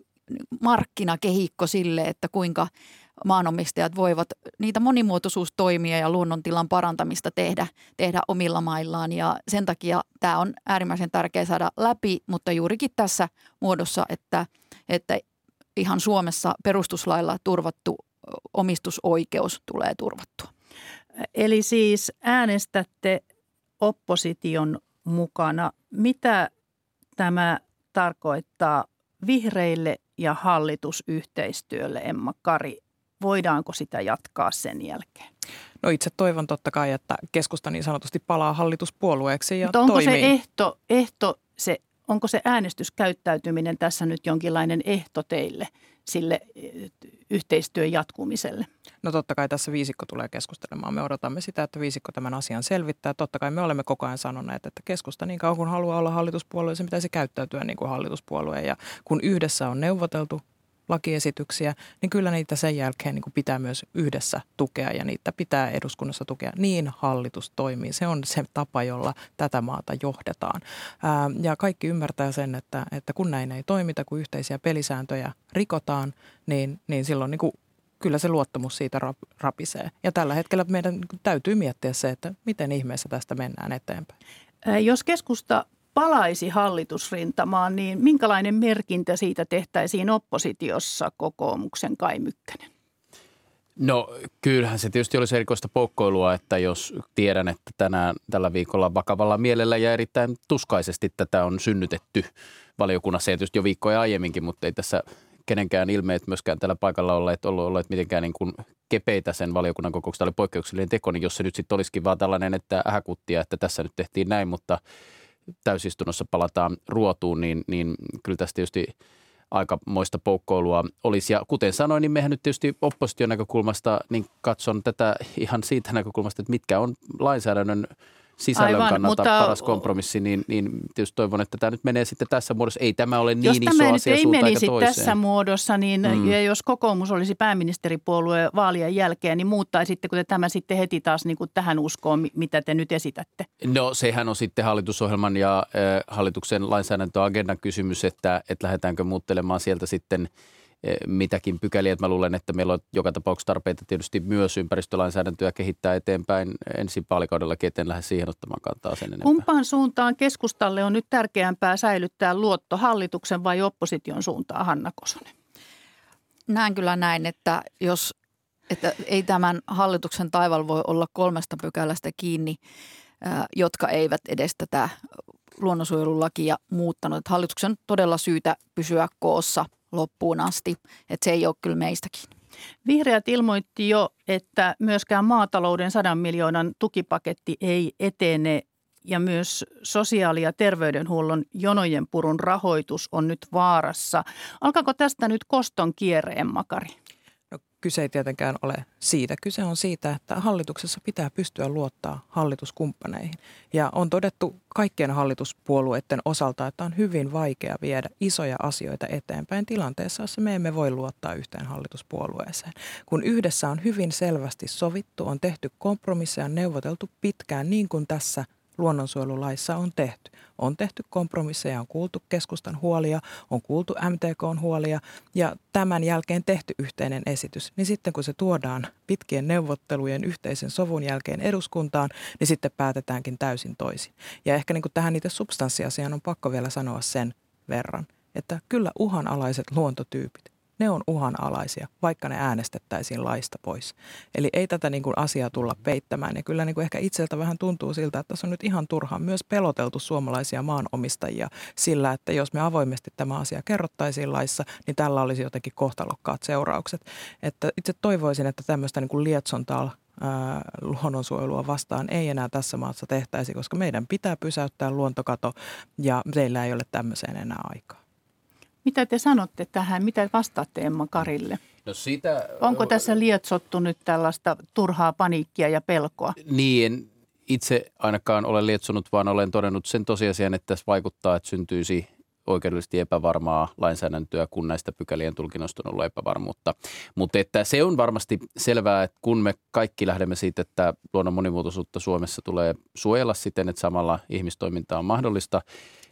markkinakehikko sille, että kuinka maanomistajat voivat niitä monimuotoisuustoimia ja luonnontilan parantamista tehdä, tehdä omilla maillaan. Ja sen takia tämä on äärimmäisen tärkeä saada läpi, mutta juurikin tässä muodossa, että, että ihan Suomessa perustuslailla turvattu omistusoikeus tulee turvattua. Eli siis äänestätte opposition mukana. Mitä tämä tarkoittaa vihreille ja hallitusyhteistyölle, Emma Kari? Voidaanko sitä jatkaa sen jälkeen? No itse toivon totta kai, että keskusta niin sanotusti palaa hallituspuolueeksi ja Mutta onko toimii. se ehto, ehto se, onko se äänestyskäyttäytyminen tässä nyt jonkinlainen ehto teille sille eh, yhteistyön jatkumiselle? No totta kai tässä viisikko tulee keskustelemaan. Me odotamme sitä, että viisikko tämän asian selvittää. Totta kai me olemme koko ajan sanoneet, että keskusta niin kauan kuin haluaa olla hallituspuolue, se pitäisi käyttäytyä niin kuin hallituspuolue. Ja kun yhdessä on neuvoteltu lakiesityksiä, niin kyllä niitä sen jälkeen niin kuin pitää myös yhdessä tukea ja niitä pitää eduskunnassa tukea. Niin hallitus toimii. Se on se tapa, jolla tätä maata johdetaan. Ää, ja kaikki ymmärtää sen, että, että kun näin ei toimita, kun yhteisiä pelisääntöjä rikotaan, niin, niin silloin niin kuin kyllä se luottamus siitä rapisee. Ja tällä hetkellä meidän täytyy miettiä se, että miten ihmeessä tästä mennään eteenpäin. Jos keskusta palaisi hallitusrintamaan, niin minkälainen merkintä siitä tehtäisiin oppositiossa kokoomuksen Kai Mykkänen? No kyllähän se tietysti olisi erikoista poukkoilua, että jos tiedän, että tänään tällä viikolla vakavalla mielellä ja erittäin tuskaisesti tätä on synnytetty valiokunnassa ja tietysti jo viikkoja aiemminkin, mutta ei tässä kenenkään ilmeet myöskään tällä paikalla olleet, ollut olleet mitenkään niin kuin kepeitä sen valiokunnan kokouksesta. oli poikkeuksellinen teko, niin jos se nyt sitten olisikin vaan tällainen, että ähäkuttia, että tässä nyt tehtiin näin, mutta – täysistunnossa palataan ruotuun, niin, niin kyllä tästä tietysti aikamoista poukkoilua olisi. Ja kuten sanoin, niin mehän nyt tietysti opposition näkökulmasta niin katson tätä ihan siitä näkökulmasta, että mitkä on lainsäädännön sisällön Aivan, kannalta mutta, paras kompromissi, niin, niin tietysti toivon, että tämä nyt menee sitten tässä muodossa. Ei tämä ole niin jos iso tämä asia ei menisi tässä muodossa, niin mm. ja jos kokoomus olisi pääministeripuolue vaalien jälkeen, niin muuttaisitteko te tämä sitten heti taas niin kuin tähän uskoon, mitä te nyt esitätte? No sehän on sitten hallitusohjelman ja äh, hallituksen lainsäädäntöagendan kysymys, että, että lähdetäänkö muuttelemaan sieltä sitten – mitäkin pykäliä. Mä luulen, että meillä on joka tapauksessa tarpeita tietysti myös ympäristölainsäädäntöä kehittää eteenpäin ensi vaalikaudellakin, eteen lähde siihen ottamaan kantaa sen enempää. Kumpaan suuntaan keskustalle on nyt tärkeämpää säilyttää luotto hallituksen vai opposition suuntaan, Hanna Kosonen? Näen kyllä näin, että jos että ei tämän hallituksen taival voi olla kolmesta pykälästä kiinni, jotka eivät edes tätä luonnonsuojelulakia muuttanut. Hallituksen on todella syytä pysyä koossa – loppuun asti. Että se ei ole kyllä meistäkin. Vihreät ilmoitti jo, että myöskään maatalouden 100 miljoonan tukipaketti ei etene ja myös sosiaali- ja terveydenhuollon jonojen purun rahoitus on nyt vaarassa. Alkaako tästä nyt koston kierre, Makari? Kyse ei tietenkään ole siitä. Kyse on siitä, että hallituksessa pitää pystyä luottaa hallituskumppaneihin. Ja on todettu kaikkien hallituspuolueiden osalta, että on hyvin vaikea viedä isoja asioita eteenpäin tilanteessa, jossa me emme voi luottaa yhteen hallituspuolueeseen. Kun yhdessä on hyvin selvästi sovittu, on tehty kompromisseja, neuvoteltu pitkään niin kuin tässä – luonnonsuojelulaissa on tehty. On tehty kompromisseja, on kuultu keskustan huolia, on kuultu MTK huolia ja tämän jälkeen tehty yhteinen esitys. Niin sitten kun se tuodaan pitkien neuvottelujen yhteisen sovun jälkeen eduskuntaan, niin sitten päätetäänkin täysin toisin. Ja ehkä niin kuin tähän niitä substanssiasiaan on pakko vielä sanoa sen verran, että kyllä uhanalaiset luontotyypit, ne on uhanalaisia, vaikka ne äänestettäisiin laista pois. Eli ei tätä niin kuin asiaa tulla peittämään. Ja kyllä niin kuin ehkä itseltä vähän tuntuu siltä, että tässä on nyt ihan turhaan myös peloteltu suomalaisia maanomistajia sillä, että jos me avoimesti tämä asia kerrottaisiin laissa, niin tällä olisi jotenkin kohtalokkaat seuraukset. Että itse toivoisin, että tämmöistä niin kuin lietsontaa luonnonsuojelua vastaan ei enää tässä maassa tehtäisi, koska meidän pitää pysäyttää luontokato ja meillä ei ole tämmöiseen enää aikaa. Mitä te sanotte tähän? Mitä vastaatte Emma Karille? No siitä, Onko tässä lietsottu nyt tällaista turhaa paniikkia ja pelkoa? Niin, itse ainakaan ole lietsonut, vaan olen todennut sen tosiasian, että tässä vaikuttaa, että syntyisi oikeudellisesti epävarmaa lainsäädäntöä, kun näistä pykälien tulkinnoista on ollut epävarmuutta. Mutta että se on varmasti selvää, että kun me kaikki lähdemme siitä, että luonnon monimuotoisuutta Suomessa tulee suojella siten, että samalla ihmistoiminta on mahdollista –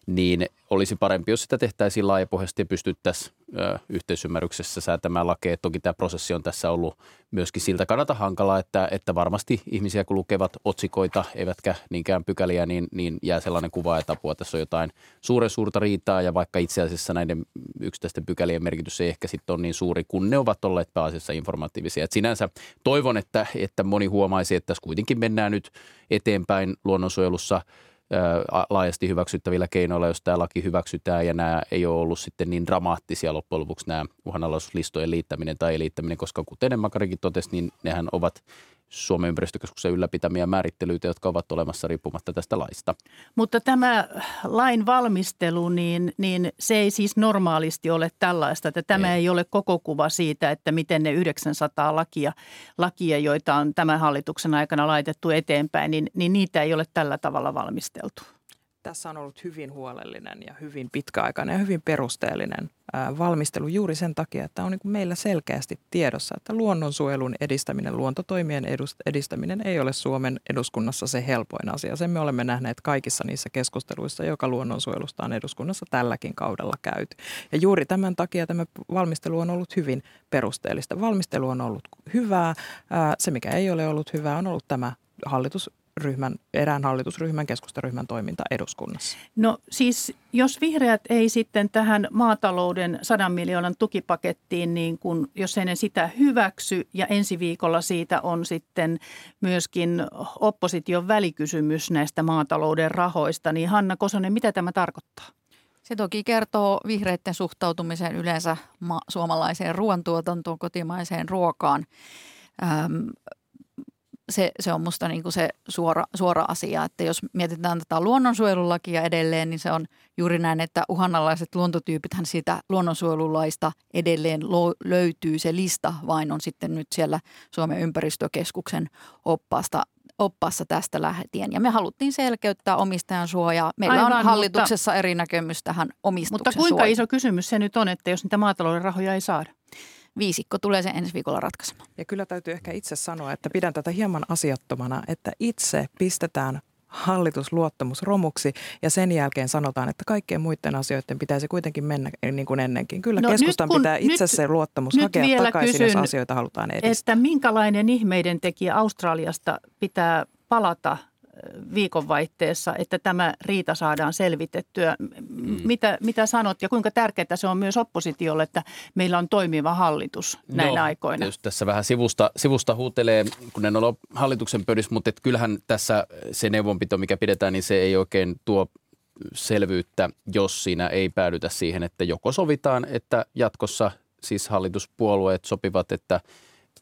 niin olisi parempi, jos sitä tehtäisiin laajapohjaisesti ja pystyttäisiin yhteisymmärryksessä säätämään lakeja. Toki tämä prosessi on tässä ollut myöskin siltä kannalta hankala, että, että varmasti ihmisiä kun lukevat otsikoita eivätkä niinkään pykäliä, niin, niin jää sellainen kuva, että apua tässä on jotain suuren suurta riitaa ja vaikka itse asiassa näiden yksittäisten pykälien merkitys ei ehkä sitten ole niin suuri, kun ne ovat olleet pääasiassa informatiivisia. Et sinänsä toivon, että, että moni huomaisi, että tässä kuitenkin mennään nyt eteenpäin luonnonsuojelussa – laajasti hyväksyttävillä keinoilla, jos tämä laki hyväksytään ja nämä ei ole ollut sitten niin dramaattisia loppujen lopuksi nämä uhanalaisuuslistojen liittäminen tai ei liittäminen, koska kuten Emmakarikin totesi, niin nehän ovat Suomen ympäristökeskuksen ylläpitämiä määrittelyitä, jotka ovat olemassa riippumatta tästä laista. Mutta tämä lain valmistelu, niin, niin se ei siis normaalisti ole tällaista, että tämä ei, ei ole koko kuva siitä, että miten ne 900 lakia, lakia joita on tämän hallituksen aikana laitettu eteenpäin, niin, niin niitä ei ole tällä tavalla valmisteltu tässä on ollut hyvin huolellinen ja hyvin pitkäaikainen ja hyvin perusteellinen valmistelu juuri sen takia, että on niin meillä selkeästi tiedossa, että luonnonsuojelun edistäminen, luontotoimien edistäminen ei ole Suomen eduskunnassa se helpoin asia. Sen me olemme nähneet kaikissa niissä keskusteluissa, joka luonnonsuojelusta on eduskunnassa tälläkin kaudella käyty. Ja juuri tämän takia tämä valmistelu on ollut hyvin perusteellista. Valmistelu on ollut hyvää. Se, mikä ei ole ollut hyvää, on ollut tämä hallitus ryhmän, erään hallitusryhmän, keskustaryhmän toiminta eduskunnassa? No siis jos vihreät ei sitten tähän maatalouden 100 miljoonan tukipakettiin, niin kun, jos ei ne sitä hyväksy ja ensi viikolla siitä on sitten myöskin opposition välikysymys näistä maatalouden rahoista, niin Hanna Kosonen, mitä tämä tarkoittaa? Se toki kertoo vihreiden suhtautumiseen yleensä ma- suomalaiseen ruoantuotantoon, kotimaiseen ruokaan. Öm, se, se on musta niin kuin se suora, suora asia, että jos mietitään tätä luonnonsuojelulakia edelleen, niin se on juuri näin, että uhanalaiset luontotyypithän siitä luonnonsuojelulaista edelleen lo, löytyy. Se lista vain on sitten nyt siellä Suomen ympäristökeskuksen oppaasta oppassa tästä lähtien. Ja me haluttiin selkeyttää omistajan suojaa. Meillä Aivan, on hallituksessa mutta, eri näkemys tähän omistuksen Mutta kuinka suojaan. iso kysymys se nyt on, että jos niitä maatalouden rahoja ei saada? Viisikko tulee sen ensi viikolla ratkaisemaan. Ja kyllä täytyy ehkä itse sanoa, että pidän tätä hieman asiattomana, että itse pistetään hallitusluottamus romuksi ja sen jälkeen sanotaan, että kaikkien muiden asioiden pitäisi kuitenkin mennä niin kuin ennenkin. Kyllä no keskustan kun, pitää itse nyt, se luottamus nyt hakea takaisin, kysyn, jos asioita halutaan edistää. Että minkälainen ihmeiden tekijä Australiasta pitää palata viikonvaihteessa, että tämä riita saadaan selvitettyä. Mm. Mitä, mitä sanot ja kuinka tärkeää se on myös oppositiolle, että meillä on toimiva hallitus näinä no, aikoina? Jos tässä vähän sivusta, sivusta huutelee, kun en ole hallituksen pöydässä, mutta et kyllähän tässä se neuvonpito, mikä pidetään, niin se ei oikein tuo selvyyttä, jos siinä ei päädytä siihen, että joko sovitaan, että jatkossa siis hallituspuolueet sopivat, että –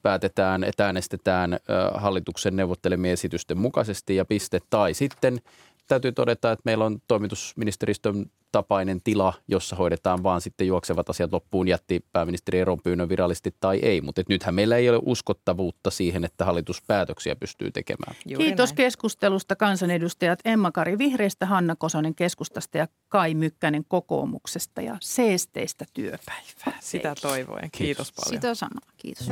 päätetään, että äänestetään hallituksen neuvottelemien esitysten mukaisesti ja piste. Tai sitten täytyy todeta, että meillä on toimitusministeristön tapainen tila, jossa hoidetaan vaan sitten juoksevat asiat loppuun, jätti pääministeri eron pyynnön virallisesti tai ei. Mutta nythän meillä ei ole uskottavuutta siihen, että hallitus päätöksiä pystyy tekemään. Juuri Kiitos näin. keskustelusta kansanedustajat Emma-Kari Vihreistä, Hanna Kosonen keskustasta ja Kai Mykkänen kokoomuksesta ja seesteistä työpäivää. Sitä toivoen. Kiitos, Kiitos paljon. Sitä sanoo. Kiitos.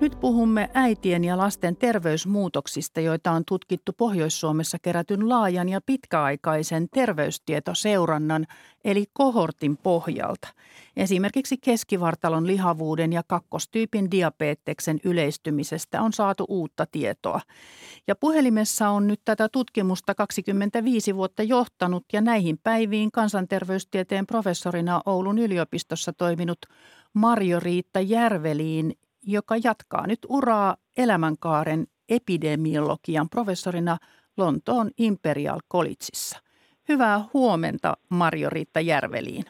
Nyt puhumme äitien ja lasten terveysmuutoksista, joita on tutkittu Pohjois-Suomessa kerätyn laajan ja pitkäaikaisen terveystietoseurannan eli kohortin pohjalta. Esimerkiksi keskivartalon lihavuuden ja kakkostyypin diabeteksen yleistymisestä on saatu uutta tietoa. Ja puhelimessa on nyt tätä tutkimusta 25 vuotta johtanut ja näihin päiviin kansanterveystieteen professorina Oulun yliopistossa toiminut Marjo-Riitta Järveliin joka jatkaa nyt uraa elämänkaaren epidemiologian professorina Lontoon Imperial Collegeissa. Hyvää huomenta Marjo-Riitta Järveliin.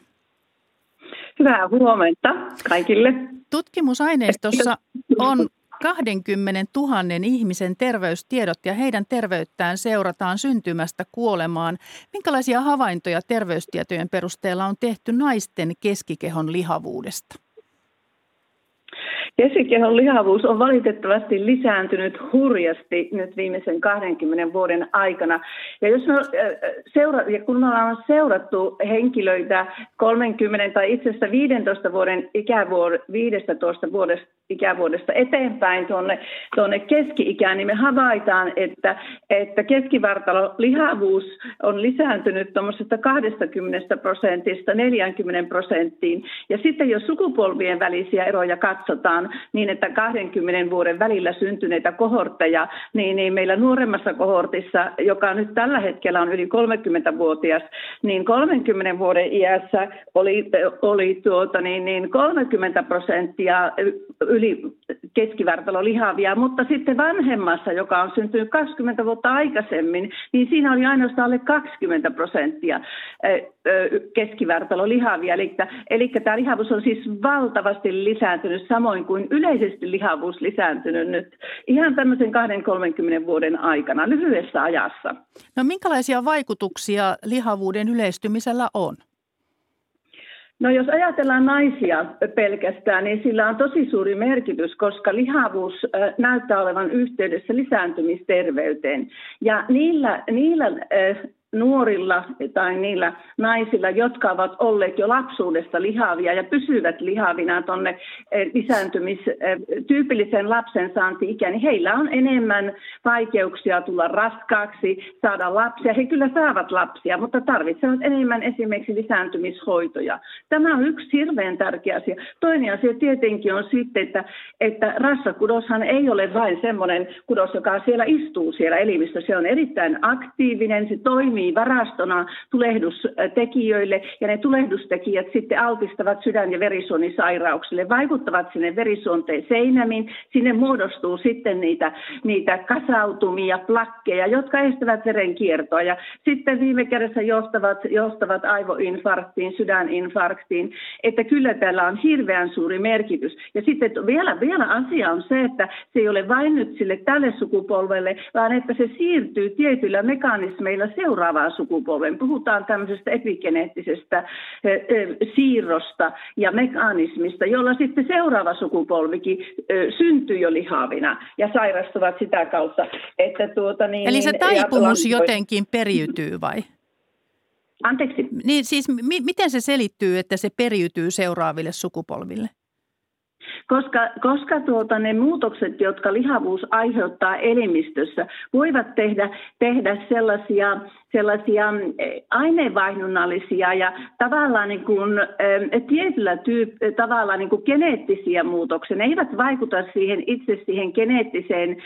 Hyvää huomenta kaikille. Tutkimusaineistossa on 20 000 ihmisen terveystiedot ja heidän terveyttään seurataan syntymästä kuolemaan. Minkälaisia havaintoja terveystietojen perusteella on tehty naisten keskikehon lihavuudesta? Kesikehon lihavuus on valitettavasti lisääntynyt hurjasti nyt viimeisen 20 vuoden aikana. Ja jos me seura- ja kun me ollaan seurattu henkilöitä 30 tai itse asiassa 15 vuoden ikävuod- 15 vuodesta, ikävuodesta eteenpäin tuonne, tuonne keski-ikään, niin me havaitaan, että, että keskivartalo lihavuus on lisääntynyt tuommoisesta 20 prosentista 40 prosenttiin. Ja sitten jos sukupolvien välisiä eroja katsotaan, niin, että 20 vuoden välillä syntyneitä kohortteja, niin, niin meillä nuoremmassa kohortissa, joka nyt tällä hetkellä on yli 30-vuotias, niin 30 vuoden iässä oli, oli tuota, niin, niin 30 prosenttia yli keskivartalo lihavia, mutta sitten vanhemmassa, joka on syntynyt 20 vuotta aikaisemmin, niin siinä oli ainoastaan alle 20 prosenttia keskivartalo lihavia. Eli, eli tämä lihavuus on siis valtavasti lisääntynyt, samoin kuin yleisesti lihavuus lisääntynyt nyt ihan tämmöisen 20-30 vuoden aikana lyhyessä ajassa. No minkälaisia vaikutuksia lihavuuden yleistymisellä on? No jos ajatellaan naisia pelkästään, niin sillä on tosi suuri merkitys, koska lihavuus näyttää olevan yhteydessä lisääntymisterveyteen. Ja niillä, niillä nuorilla tai niillä naisilla, jotka ovat olleet jo lapsuudesta lihavia ja pysyvät lihavina tuonne eh, lisääntymis, eh, tyypillisen lapsen saanti-ikään, niin heillä on enemmän vaikeuksia tulla raskaaksi, saada lapsia. He kyllä saavat lapsia, mutta tarvitsevat enemmän esimerkiksi lisääntymishoitoja. Tämä on yksi hirveän tärkeä asia. Toinen asia tietenkin on sitten, että, että rassakudoshan ei ole vain semmoinen kudos, joka siellä istuu siellä elimistössä. Se on erittäin aktiivinen, se toimii toimii varastona tulehdustekijöille ja ne tulehdustekijät sitten altistavat sydän- ja verisuonisairauksille, vaikuttavat sinne verisuonteen seinämiin. Sinne muodostuu sitten niitä, niitä kasautumia, plakkeja, jotka estävät verenkiertoa ja sitten viime kädessä johtavat, johtavat aivoinfarktiin, sydäninfarktiin. Että kyllä tällä on hirveän suuri merkitys. Ja sitten vielä, vielä asia on se, että se ei ole vain nyt sille tälle sukupolvelle, vaan että se siirtyy tietyillä mekanismeilla seuraavaksi seuraavaan sukupolven. Puhutaan tämmöisestä epigeneettisestä siirrosta ja mekanismista, jolla sitten seuraava sukupolvikin syntyy jo lihavina ja sairastuvat sitä kautta. Että tuota, niin, Eli se niin, taipumus jotenkin periytyy vai? Anteeksi? Niin siis mi- miten se selittyy, että se periytyy seuraaville sukupolville? koska, koska tuota, ne muutokset, jotka lihavuus aiheuttaa elimistössä, voivat tehdä, tehdä sellaisia sellaisia mm, aineenvaihdunnallisia ja tavallaan niin kuin, tietyllä tyyp, tavallaan niin kuin geneettisiä muutoksia. Ne eivät vaikuta siihen itse siihen geneettiseen,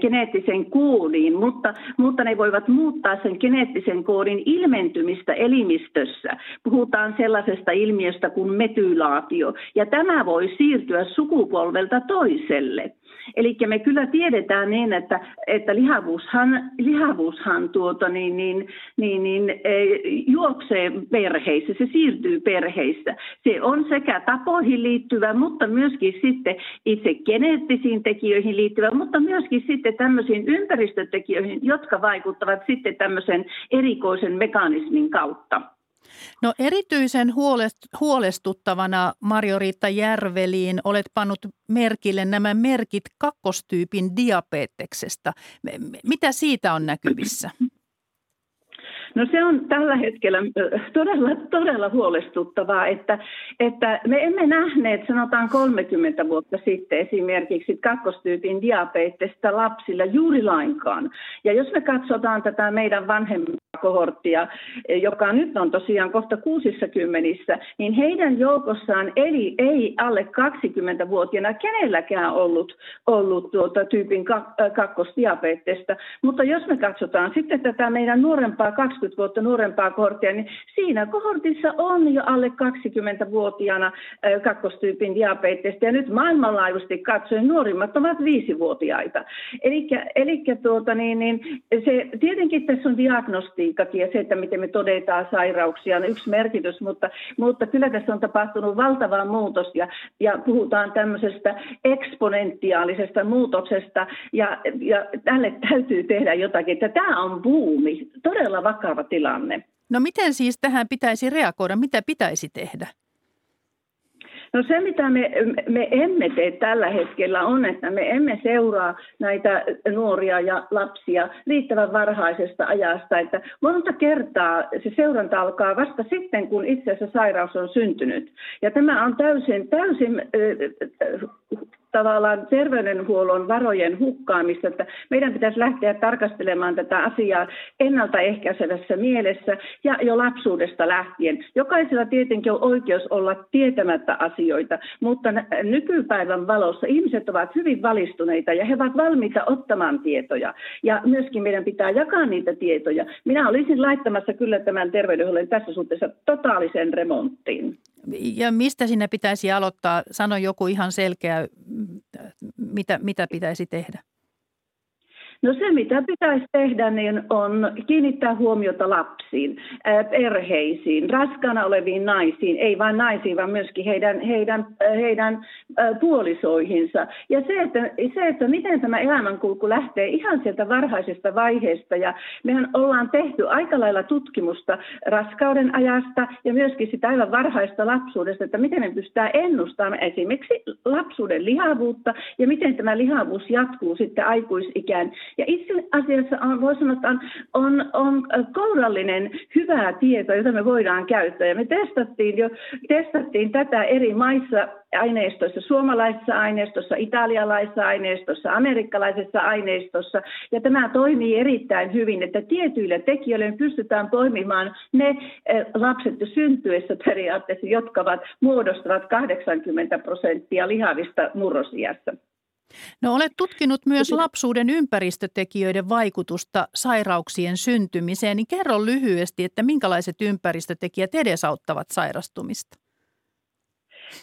geneettiseen koodiin, mutta, mutta ne voivat muuttaa sen geneettisen koodin ilmentymistä elimistössä. Puhutaan sellaisesta ilmiöstä kuin metylaatio, ja tämä voi siirtyä sukupolvelta toiselle. Eli me kyllä tiedetään niin, että, että lihavuushan, lihavuushan tuota, niin, niin, niin, niin, e, juoksee perheissä, se siirtyy perheissä. Se on sekä tapoihin liittyvä, mutta myöskin sitten itse geneettisiin tekijöihin liittyvä, mutta myöskin sitten tämmöisiin ympäristötekijöihin, jotka vaikuttavat sitten tämmöisen erikoisen mekanismin kautta. No erityisen huolestuttavana Marjo-Riitta Järveliin olet pannut merkille nämä merkit kakkostyypin diabeteksestä. Mitä siitä on näkyvissä? [CLEARS THROAT] No se on tällä hetkellä todella, todella huolestuttavaa, että, että me emme nähneet sanotaan 30 vuotta sitten esimerkiksi kakkostyypin diabetesta lapsilla juuri lainkaan. Ja jos me katsotaan tätä meidän vanhempaa kohorttia, joka nyt on tosiaan kohta 60, niin heidän joukossaan eli ei alle 20-vuotiaana kenelläkään ollut, ollut tuota tyypin kakkosdiabetesta. Mutta jos me katsotaan sitten tätä meidän nuorempaa 20 vuotta nuorempaa kohorttia, niin siinä kohortissa on jo alle 20-vuotiaana kakkostyypin diabetesta. Ja nyt maailmanlaajuisesti katsoen nuorimmat ovat viisivuotiaita. Eli tuota, niin, niin, se, tietenkin tässä on diagnostiikkakin ja se, että miten me todetaan sairauksia on yksi merkitys, mutta, mutta kyllä tässä on tapahtunut valtava muutos ja, ja puhutaan tämmöisestä eksponentiaalisesta muutoksesta ja, ja tälle täytyy tehdä jotakin. Tämä on buumi, todella vakava tilanne. No miten siis tähän pitäisi reagoida? Mitä pitäisi tehdä? No se, mitä me, me emme tee tällä hetkellä on, että me emme seuraa näitä nuoria ja lapsia riittävän varhaisesta ajasta. Että monta kertaa se seuranta alkaa vasta sitten, kun itse asiassa sairaus on syntynyt. Ja tämä on täysin, täysin tavallaan terveydenhuollon varojen hukkaamista, että meidän pitäisi lähteä tarkastelemaan tätä asiaa ennaltaehkäisevässä mielessä ja jo lapsuudesta lähtien. Jokaisella tietenkin on oikeus olla tietämättä asioita, mutta nykypäivän valossa ihmiset ovat hyvin valistuneita ja he ovat valmiita ottamaan tietoja. Ja myöskin meidän pitää jakaa niitä tietoja. Minä olisin laittamassa kyllä tämän terveydenhuollon tässä suhteessa totaaliseen remonttiin. Ja mistä sinne pitäisi aloittaa? Sano joku ihan selkeä, mitä, mitä pitäisi tehdä. No se, mitä pitäisi tehdä, niin on kiinnittää huomiota lapsiin, perheisiin, raskaana oleviin naisiin, ei vain naisiin, vaan myöskin heidän, heidän, heidän puolisoihinsa. Ja se että, se, että miten tämä elämänkulku lähtee ihan sieltä varhaisesta vaiheesta. Ja mehän ollaan tehty aika lailla tutkimusta raskauden ajasta ja myöskin sitä aivan varhaista lapsuudesta, että miten me pystytään ennustamaan esimerkiksi lapsuuden lihavuutta ja miten tämä lihavuus jatkuu sitten aikuisikään ja itse asiassa on, voi sanoa, että on, on, on kourallinen hyvää tietoa, jota me voidaan käyttää. Ja me testattiin jo testattiin tätä eri maissa aineistossa, suomalaisessa aineistossa, italialaisessa aineistossa, amerikkalaisessa aineistossa. Ja tämä toimii erittäin hyvin, että tietyillä tekijöillä pystytään toimimaan ne eh, lapset syntyessä periaatteessa, jotka ovat, muodostavat 80 prosenttia lihavista murrosiässä. No olet tutkinut myös lapsuuden ympäristötekijöiden vaikutusta sairauksien syntymiseen, niin kerro lyhyesti, että minkälaiset ympäristötekijät edesauttavat sairastumista?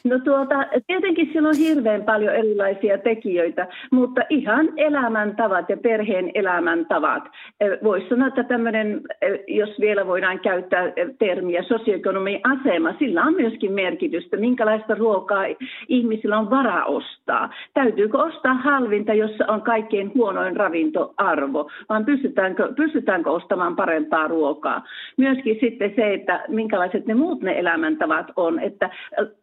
No tuota, tietenkin siellä on hirveän paljon erilaisia tekijöitä, mutta ihan elämäntavat ja perheen elämäntavat. Voisi sanoa, että tämmöinen, jos vielä voidaan käyttää termiä sosioekonomi asema, sillä on myöskin merkitystä, minkälaista ruokaa ihmisillä on varaa ostaa. Täytyykö ostaa halvinta, jossa on kaikkein huonoin ravintoarvo, vaan pystytäänkö, pystytäänkö ostamaan parempaa ruokaa. Myöskin sitten se, että minkälaiset ne muut ne elämäntavat on, että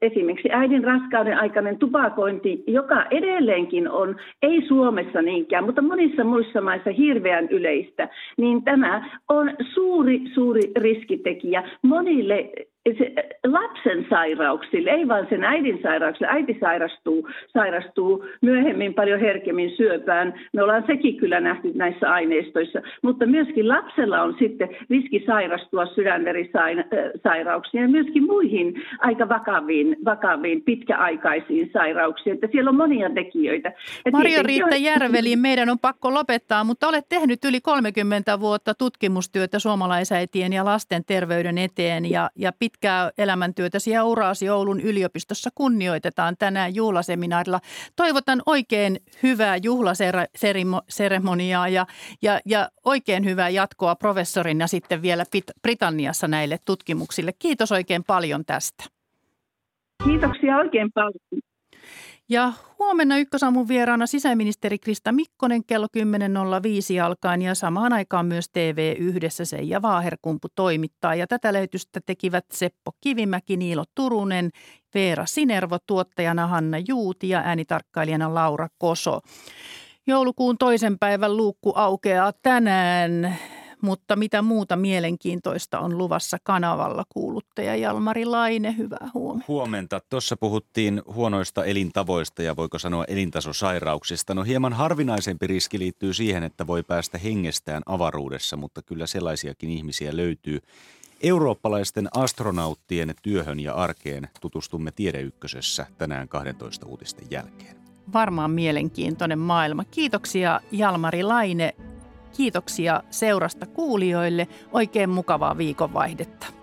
esimerkiksi esimerkiksi äidin raskauden aikainen tupakointi, joka edelleenkin on, ei Suomessa niinkään, mutta monissa muissa maissa hirveän yleistä, niin tämä on suuri, suuri riskitekijä monille se, lapsen sairauksille, ei vain sen äidin sairauksille. Äiti sairastuu, sairastuu myöhemmin paljon herkemmin syöpään. Me ollaan sekin kyllä nähty näissä aineistoissa. Mutta myöskin lapsella on sitten riski sairastua sydänverisairauksiin ja myöskin muihin aika vakaviin, vakaviin pitkäaikaisiin sairauksiin. Että siellä on monia tekijöitä. Marjo-Riitta on... Järveli, meidän on pakko lopettaa, mutta olet tehnyt yli 30 vuotta tutkimustyötä suomalaisäitien ja lasten terveyden eteen ja, ja pit pitkää elämäntyötä vuosiauraasi Oulun yliopistossa kunnioitetaan tänään juhlaseminaarilla. Toivotan oikein hyvää juhlaseremoniaa ja, ja, ja oikein hyvää jatkoa professorina sitten vielä Britanniassa näille tutkimuksille. Kiitos oikein paljon tästä. Kiitoksia oikein paljon. Ja huomenna ykkösaamun vieraana sisäministeri Krista Mikkonen kello 10.05 alkaen ja samaan aikaan myös TV yhdessä Seija Vaaherkumpu toimittaa. Ja tätä lähetystä tekivät Seppo Kivimäki, Niilo Turunen, Veera Sinervo, tuottajana Hanna Juuti ja äänitarkkailijana Laura Koso. Joulukuun toisen päivän luukku aukeaa tänään. Mutta mitä muuta mielenkiintoista on luvassa kanavalla kuuluttaja Jalmari Laine, hyvää huomenta. Huomenta. Tuossa puhuttiin huonoista elintavoista ja voiko sanoa elintasosairauksista. No hieman harvinaisempi riski liittyy siihen, että voi päästä hengestään avaruudessa, mutta kyllä sellaisiakin ihmisiä löytyy. Eurooppalaisten astronauttien työhön ja arkeen tutustumme Tiedeykkösössä tänään 12 uutisten jälkeen. Varmaan mielenkiintoinen maailma. Kiitoksia Jalmari Laine Kiitoksia seurasta kuulijoille. Oikein mukavaa viikonvaihdetta.